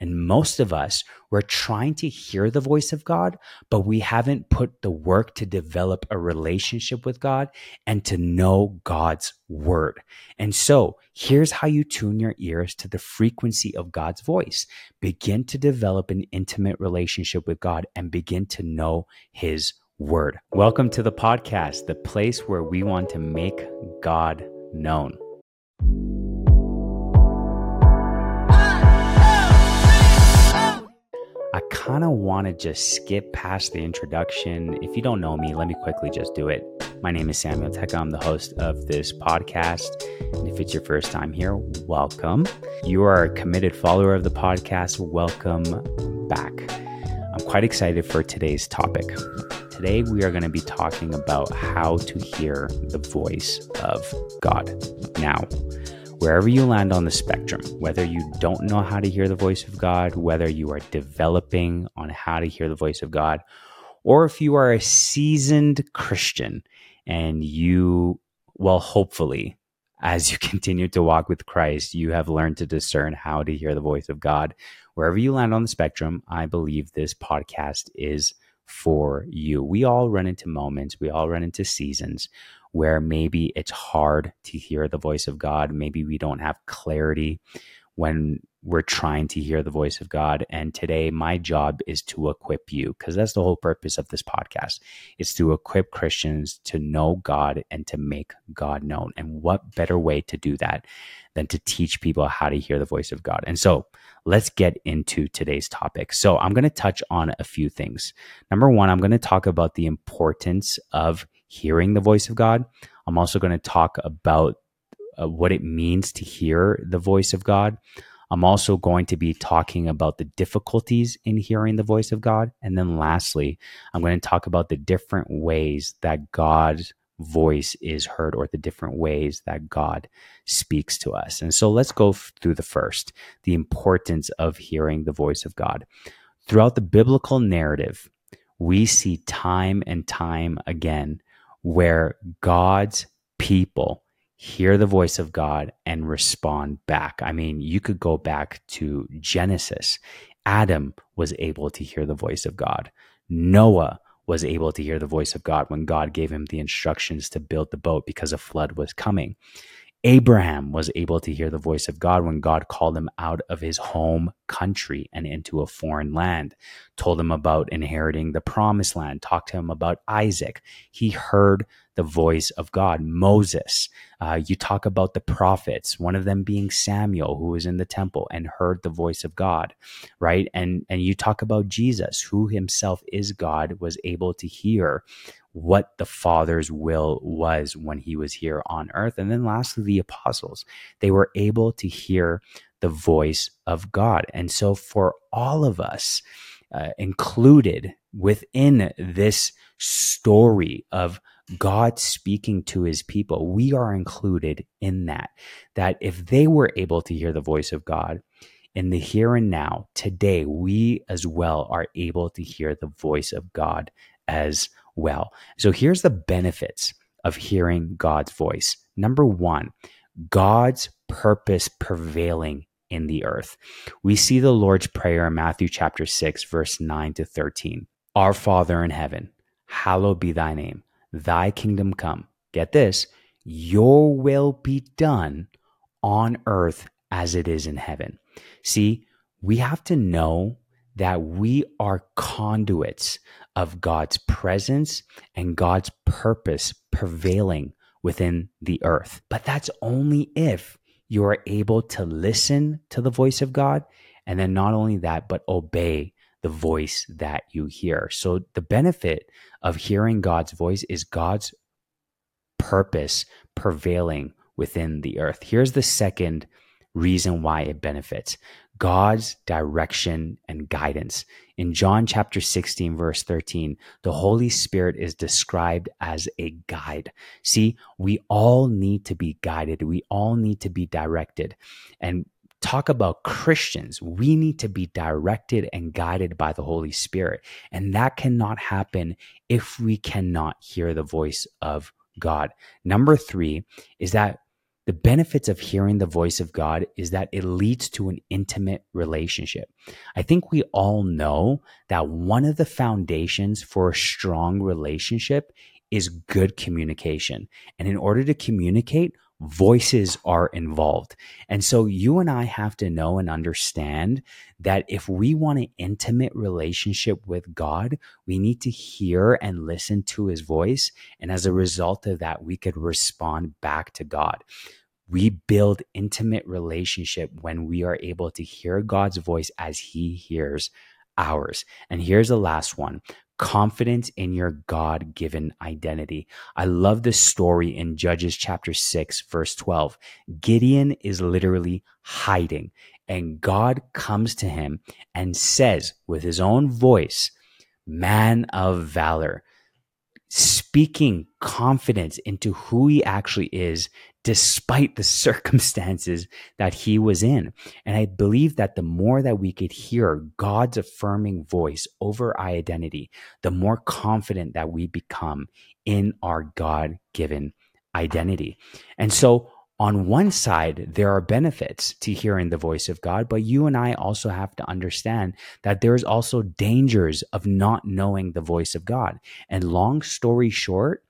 And most of us, we're trying to hear the voice of God, but we haven't put the work to develop a relationship with God and to know God's word. And so here's how you tune your ears to the frequency of God's voice. Begin to develop an intimate relationship with God and begin to know his word. Welcome to the podcast, the place where we want to make God known. I kind of want to just skip past the introduction. If you don't know me, let me quickly just do it. My name is Samuel Teka. I'm the host of this podcast. And if it's your first time here, welcome. You are a committed follower of the podcast. Welcome back. I'm quite excited for today's topic. Today, we are going to be talking about how to hear the voice of God. Now, wherever you land on the spectrum, whether you don't know how to hear the voice of God, whether you are developing on how to hear the voice of God, or if you are a seasoned Christian and you, well, hopefully, as you continue to walk with Christ, you have learned to discern how to hear the voice of God. Wherever you land on the spectrum, I believe this podcast is for you. We all run into moments, we all run into seasons where maybe it's hard to hear the voice of God. Maybe we don't have clarity when we're trying to hear the voice of God. And today, my job is to equip you because that's the whole purpose of this podcast is to equip Christians to know God and to make God known. And what better way to do that than to teach people how to hear the voice of God? And so let's get into today's topic. So I'm going to touch on a few things. Number one, I'm going to talk about the importance of hearing the voice of God. I'm also going to talk about uh, what it means to hear the voice of God. I'm also going to be talking about the difficulties in hearing the voice of God. And then lastly, I'm going to talk about the different ways that God's voice is heard or the different ways that God speaks to us. And so let's go through the first the importance of hearing the voice of God. Throughout the biblical narrative, we see time and time again where God's people hear the voice of God and respond back. I mean, you could go back to Genesis. Adam was able to hear the voice of God. Noah was able to hear the voice of God when God gave him the instructions to build the boat because a flood was coming. Abraham was able to hear the voice of God when God called him out of his home country and into a foreign land, told him about inheriting the promised land, talked to him about Isaac. He heard the voice of God. Moses, uh, you talk about the prophets, one of them being Samuel, who was in the temple and heard the voice of God, right? And and you talk about Jesus, who himself is God, was able to hear what the Father's will was when he was here on earth. And then lastly, the apostles, they were able to hear the voice of God. And so for all of us, uh, included within this story of God speaking to his people, we are included in that. That if they were able to hear the voice of God in the here and now, today, we as well are able to hear the voice of God as well. So here's the benefits of hearing God's voice. Number one, God's purpose prevailing in the earth. We see the Lord's Prayer in Matthew chapter 6, verse 9 to 13. Our Father in heaven, hallowed be thy name. Thy kingdom come. Get this, your will be done on earth as it is in heaven. See, we have to know that we are conduits of God's presence and God's purpose prevailing within the earth. But that's only if you are able to listen to the voice of God. And then not only that, but obey the voice that you hear. So the benefit of hearing God's voice is God's purpose prevailing within the earth. Here's the second reason why it benefits God's direction and guidance. In John chapter 16, verse 13, the Holy Spirit is described as a guide. See, we all need to be guided, we all need to be directed. And talk about Christians, we need to be directed and guided by the Holy Spirit. And that cannot happen if we cannot hear the voice of God. Number three is that the benefits of hearing the voice of God is that it leads to an intimate relationship. I think we all know that one of the foundations for a strong relationship is good communication. And in order to communicate, voices are involved. And so you and I have to know and understand that if we want an intimate relationship with God, we need to hear and listen to his voice. And as a result of that, we could respond back to God. We build intimate relationship when we are able to hear God's voice as he hears ours. And here's the last one confidence in your God given identity. I love this story in Judges chapter 6, verse 12. Gideon is literally hiding, and God comes to him and says with his own voice, Man of valor, speaking confidence into who he actually is despite the circumstances that he was in. And I believe that the more that we could hear God's affirming voice over our identity, the more confident that we become in our God given identity. And so, on one side, there are benefits to hearing the voice of God, but you and I also have to understand that there's also dangers of not knowing the voice of God. And long story short,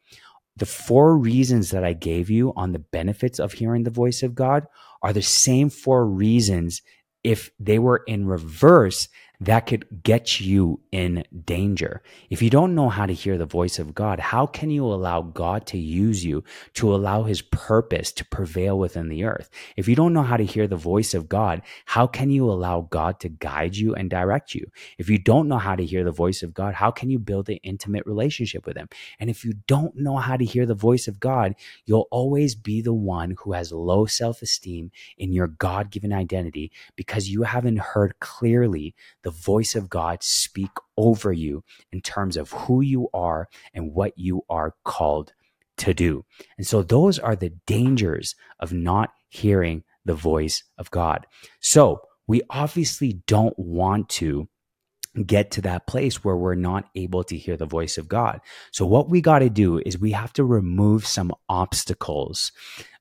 the four reasons that I gave you on the benefits of hearing the voice of God are the same four reasons if they were in reverse that could get you in danger. If you don't know how to hear the voice of God, how can you allow God to use you to allow his purpose to prevail within the earth? If you don't know how to hear the voice of God, how can you allow God to guide you and direct you? If you don't know how to hear the voice of God, how can you build an intimate relationship with him? And if you don't know how to hear the voice of God, you'll always be the one who has low self esteem in your God given identity because you haven't heard clearly the voice of God speak over you in terms of who you are and what you are called to do. And so those are the dangers of not hearing the voice of God. So we obviously don't want to get to that place where we're not able to hear the voice of God. So what we got to do is we have to remove some obstacles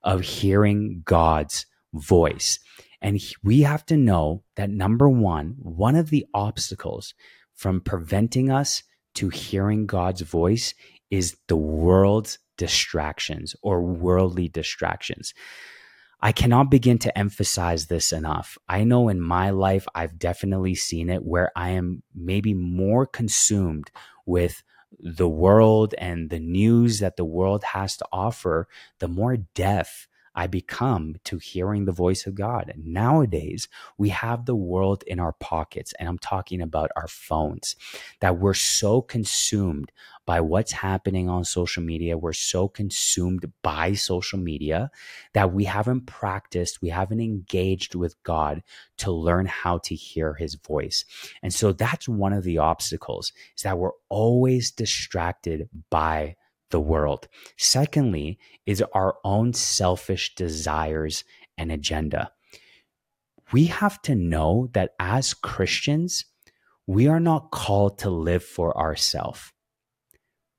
of hearing God's voice. And we have to know that number one, one of the obstacles from preventing us to hearing God's voice is the world's distractions or worldly distractions. I cannot begin to emphasize this enough. I know in my life, I've definitely seen it where I am maybe more consumed with the world and the news that the world has to offer, the more deaf I become to hearing the voice of God. Nowadays, we have the world in our pockets, and I'm talking about our phones, that we're so consumed by what's happening on social media. We're so consumed by social media that we haven't practiced, we haven't engaged with God to learn how to hear his voice. And so that's one of the obstacles is that we're always distracted by the world. Secondly, is our own selfish desires and agenda. We have to know that as Christians, we are not called to live for ourselves.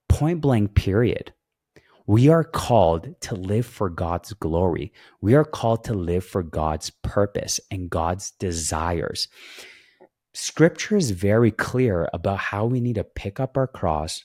Point blank, period. We are called to live for God's glory. We are called to live for God's purpose and God's desires. Scripture is very clear about how we need to pick up our cross,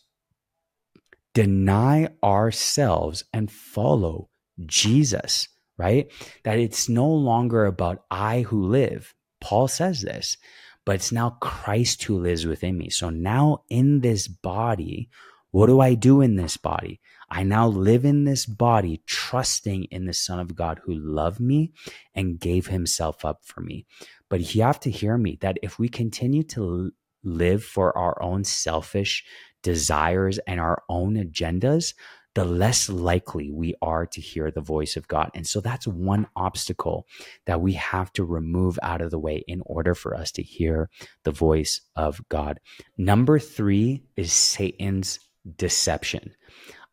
deny ourselves and follow Jesus, right? That it's no longer about I who live. Paul says this, but it's now Christ who lives within me. So now in this body, what do I do in this body? I now live in this body, trusting in the Son of God who loved me and gave himself up for me. But you have to hear me that if we continue to live for our own selfish desires and our own agendas, the less likely we are to hear the voice of God. And so that's one obstacle that we have to remove out of the way in order for us to hear the voice of God. Number three is Satan's deception.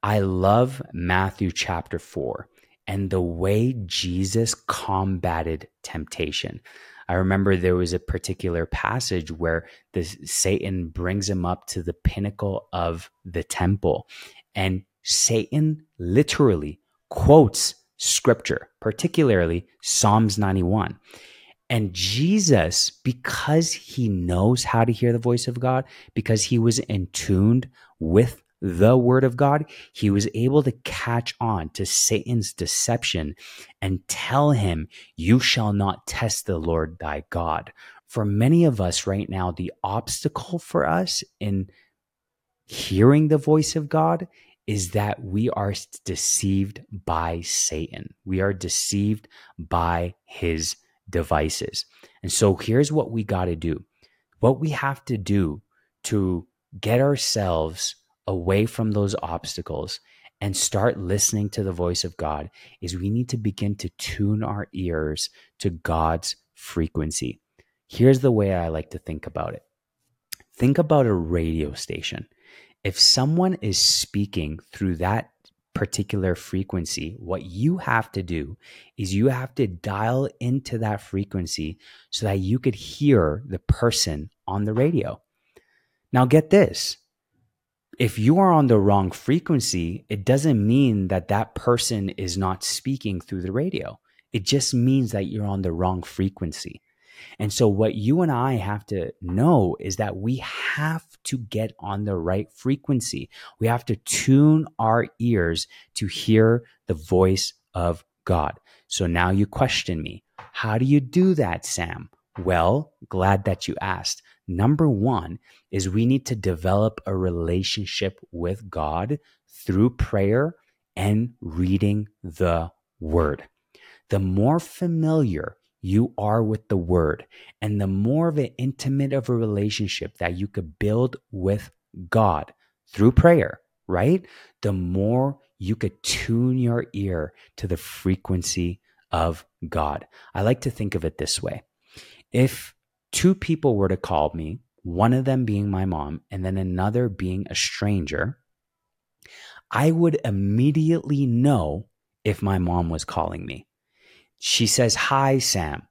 I love Matthew chapter 4 and the way Jesus combated temptation. I remember there was a particular passage where the Satan brings him up to the pinnacle of the temple and Satan literally quotes scripture, particularly Psalms 91. And Jesus, because he knows how to hear the voice of God, because he was in tuned with the word of God, he was able to catch on to Satan's deception and tell him, You shall not test the Lord thy God. For many of us right now, the obstacle for us in hearing the voice of God is that we are deceived by Satan. We are deceived by his devices. And so here's what we got to do. What we have to do to get ourselves away from those obstacles and start listening to the voice of God is we need to begin to tune our ears to God's frequency. Here's the way I like to think about it think about a radio station. If someone is speaking through that particular frequency, what you have to do is you have to dial into that frequency so that you could hear the person on the radio. Now, get this if you are on the wrong frequency, it doesn't mean that that person is not speaking through the radio. It just means that you're on the wrong frequency. And so, what you and I have to know is that we have to get on the right frequency. We have to tune our ears to hear the voice of God. So, now you question me how do you do that, Sam? Well, glad that you asked. Number one is we need to develop a relationship with God through prayer and reading the word. The more familiar you are with the word and the more of an intimate of a relationship that you could build with God through prayer, right? The more you could tune your ear to the frequency of God. I like to think of it this way. If two people were to call me, one of them being my mom and then another being a stranger, I would immediately know if my mom was calling me. She says, Hi, Sam.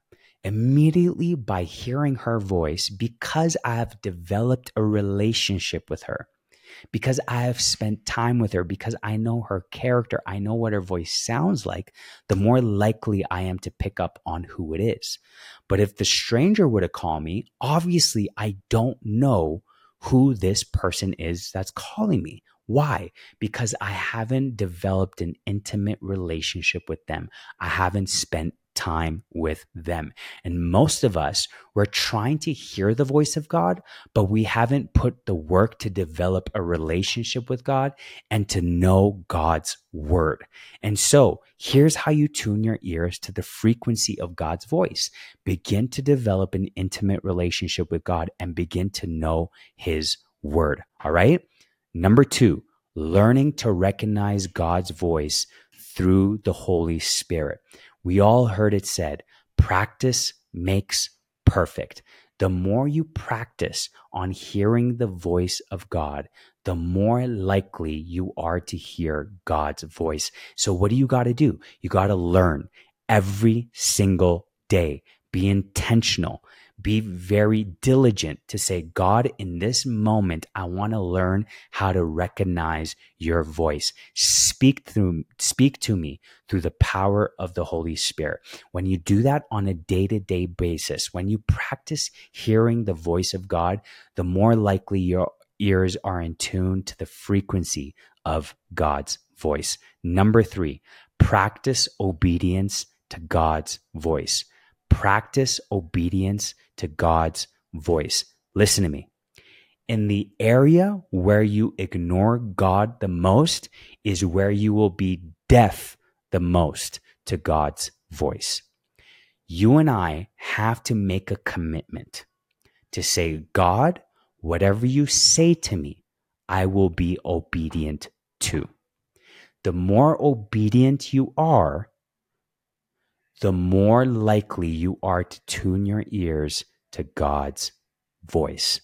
Immediately by hearing her voice, because I have developed a relationship with her, because I have spent time with her, because I know her character, I know what her voice sounds like, the more likely I am to pick up on who it is. But if the stranger were to call me, obviously I don't know who this person is that's calling me. Why? Because I haven't developed an intimate relationship with them. I haven't spent time with them. And most of us, we're trying to hear the voice of God, but we haven't put the work to develop a relationship with God and to know God's word. And so here's how you tune your ears to the frequency of God's voice. Begin to develop an intimate relationship with God and begin to know his word. All right. Number two, learning to recognize God's voice through the Holy Spirit. We all heard it said, practice makes perfect. The more you practice on hearing the voice of God, the more likely you are to hear God's voice. So, what do you got to do? You got to learn every single day. Be intentional be very diligent to say, God, in this moment, I want to learn how to recognize your voice. Speak through, speak to me through the power of the Holy Spirit. When you do that on a day to day basis, when you practice hearing the voice of God, the more likely your ears are in tune to the frequency of God's voice. Number three, practice obedience to God's voice. Practice obedience to God's voice. Listen to me. In the area where you ignore God the most is where you will be deaf the most to God's voice. You and I have to make a commitment to say, God, whatever you say to me, I will be obedient to. The more obedient you are, the more likely you are to tune your ears to God's voice.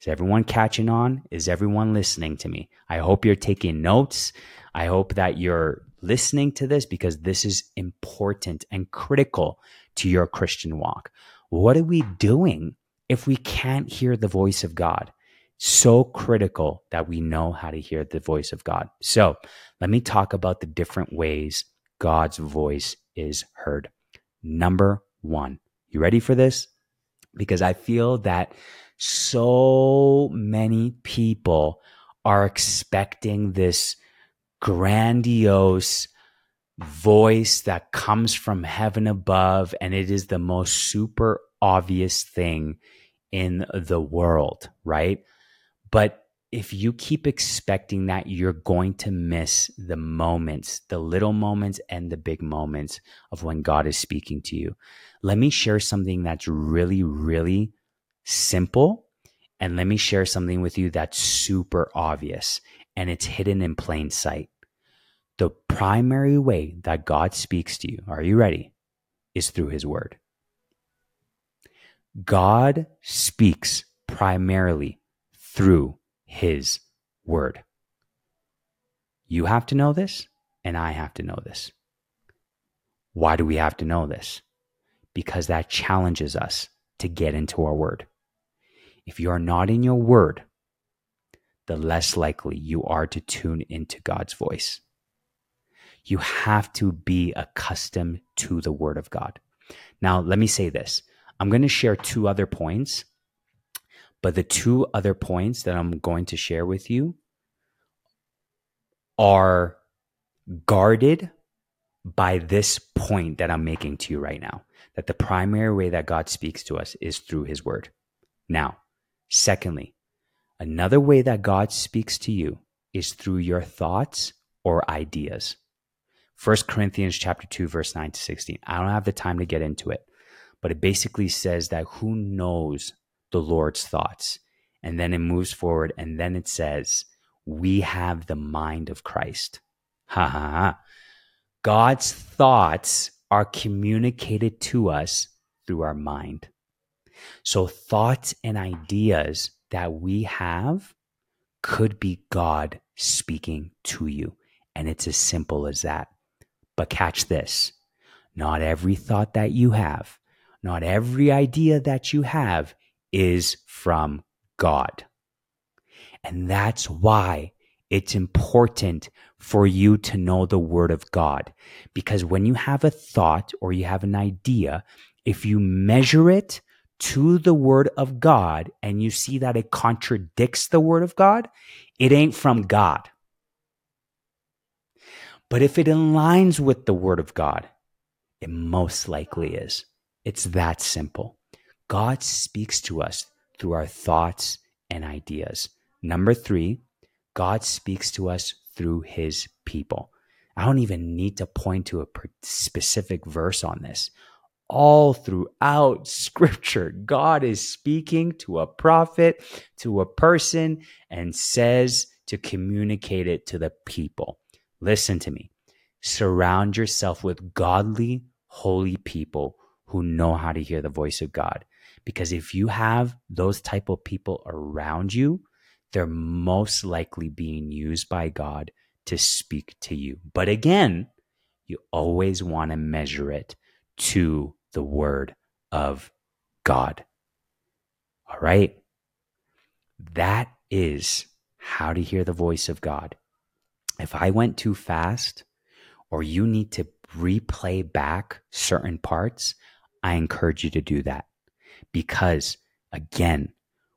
Is everyone catching on? Is everyone listening to me? I hope you're taking notes. I hope that you're listening to this because this is important and critical to your Christian walk. What are we doing if we can't hear the voice of God? So critical that we know how to hear the voice of God. So let me talk about the different ways God's voice is heard. Number one. You ready for this? Because I feel that so many people are expecting this grandiose voice that comes from heaven above, and it is the most super obvious thing in the world, right? But if you keep expecting that, you're going to miss the moments, the little moments and the big moments of when God is speaking to you. Let me share something that's really, really simple. And let me share something with you that's super obvious and it's hidden in plain sight. The primary way that God speaks to you, are you ready? Is through his word. God speaks primarily through his word. You have to know this, and I have to know this. Why do we have to know this? Because that challenges us to get into our word. If you are not in your word, the less likely you are to tune into God's voice. You have to be accustomed to the word of God. Now, let me say this I'm going to share two other points but the two other points that I'm going to share with you are guarded by this point that I'm making to you right now that the primary way that God speaks to us is through his word. Now, secondly, another way that God speaks to you is through your thoughts or ideas. 1 Corinthians chapter 2 verse 9 to 16. I don't have the time to get into it, but it basically says that who knows the Lord's thoughts. And then it moves forward and then it says, We have the mind of Christ. Ha ha ha. God's thoughts are communicated to us through our mind. So, thoughts and ideas that we have could be God speaking to you. And it's as simple as that. But catch this not every thought that you have, not every idea that you have is from God. And that's why it's important for you to know the word of God. Because when you have a thought or you have an idea, if you measure it to the word of God and you see that it contradicts the word of God, it ain't from God. But if it aligns with the word of God, it most likely is. It's that simple. God speaks to us through our thoughts and ideas. Number three, God speaks to us through his people. I don't even need to point to a specific verse on this. All throughout scripture, God is speaking to a prophet, to a person, and says to communicate it to the people. Listen to me. Surround yourself with godly, holy people who know how to hear the voice of God because if you have those type of people around you they're most likely being used by god to speak to you. But again you always want to measure it to the word of god. All right? That is how to hear the voice of god. If i went too fast or you need to replay back certain parts i encourage you to do that because, again,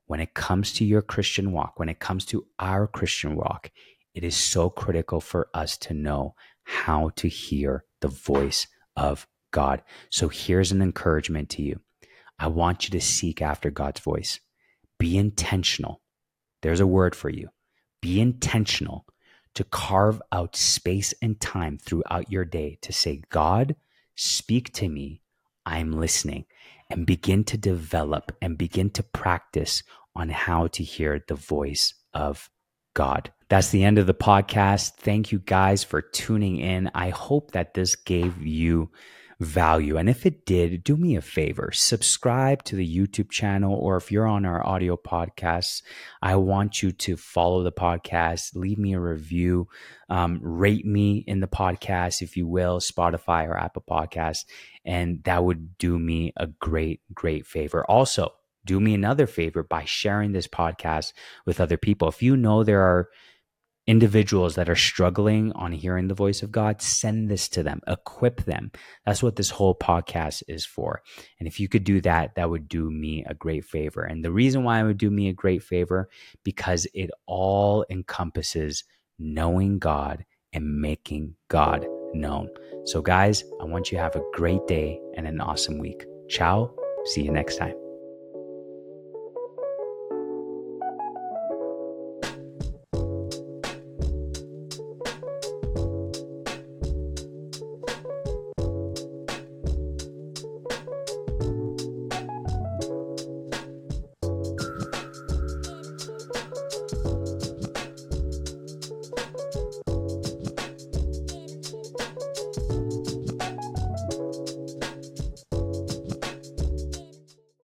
when it comes to your Christian walk, when it comes to our Christian walk, it is so critical for us to know how to hear the voice of God. So here's an encouragement to you. I want you to seek after God's voice. Be intentional. There's a word for you. Be intentional to carve out space and time throughout your day to say, God, speak to me. I'm listening and begin to develop and begin to practice on how to hear the voice of God. That's the end of the podcast. Thank you guys for tuning in. I hope that this gave you value. And if it did, do me a favor subscribe to the YouTube channel, or if you're on our audio podcasts, I want you to follow the podcast, leave me a review, um, rate me in the podcast, if you will, Spotify or Apple Podcasts. And that would do me a great, great favor. Also, do me another favor by sharing this podcast with other people. If you know there are individuals that are struggling on hearing the voice of God, send this to them, equip them. That's what this whole podcast is for. And if you could do that, that would do me a great favor. And the reason why it would do me a great favor, because it all encompasses knowing God and making God known. So, guys, I want you to have a great day and an awesome week. Ciao. See you next time.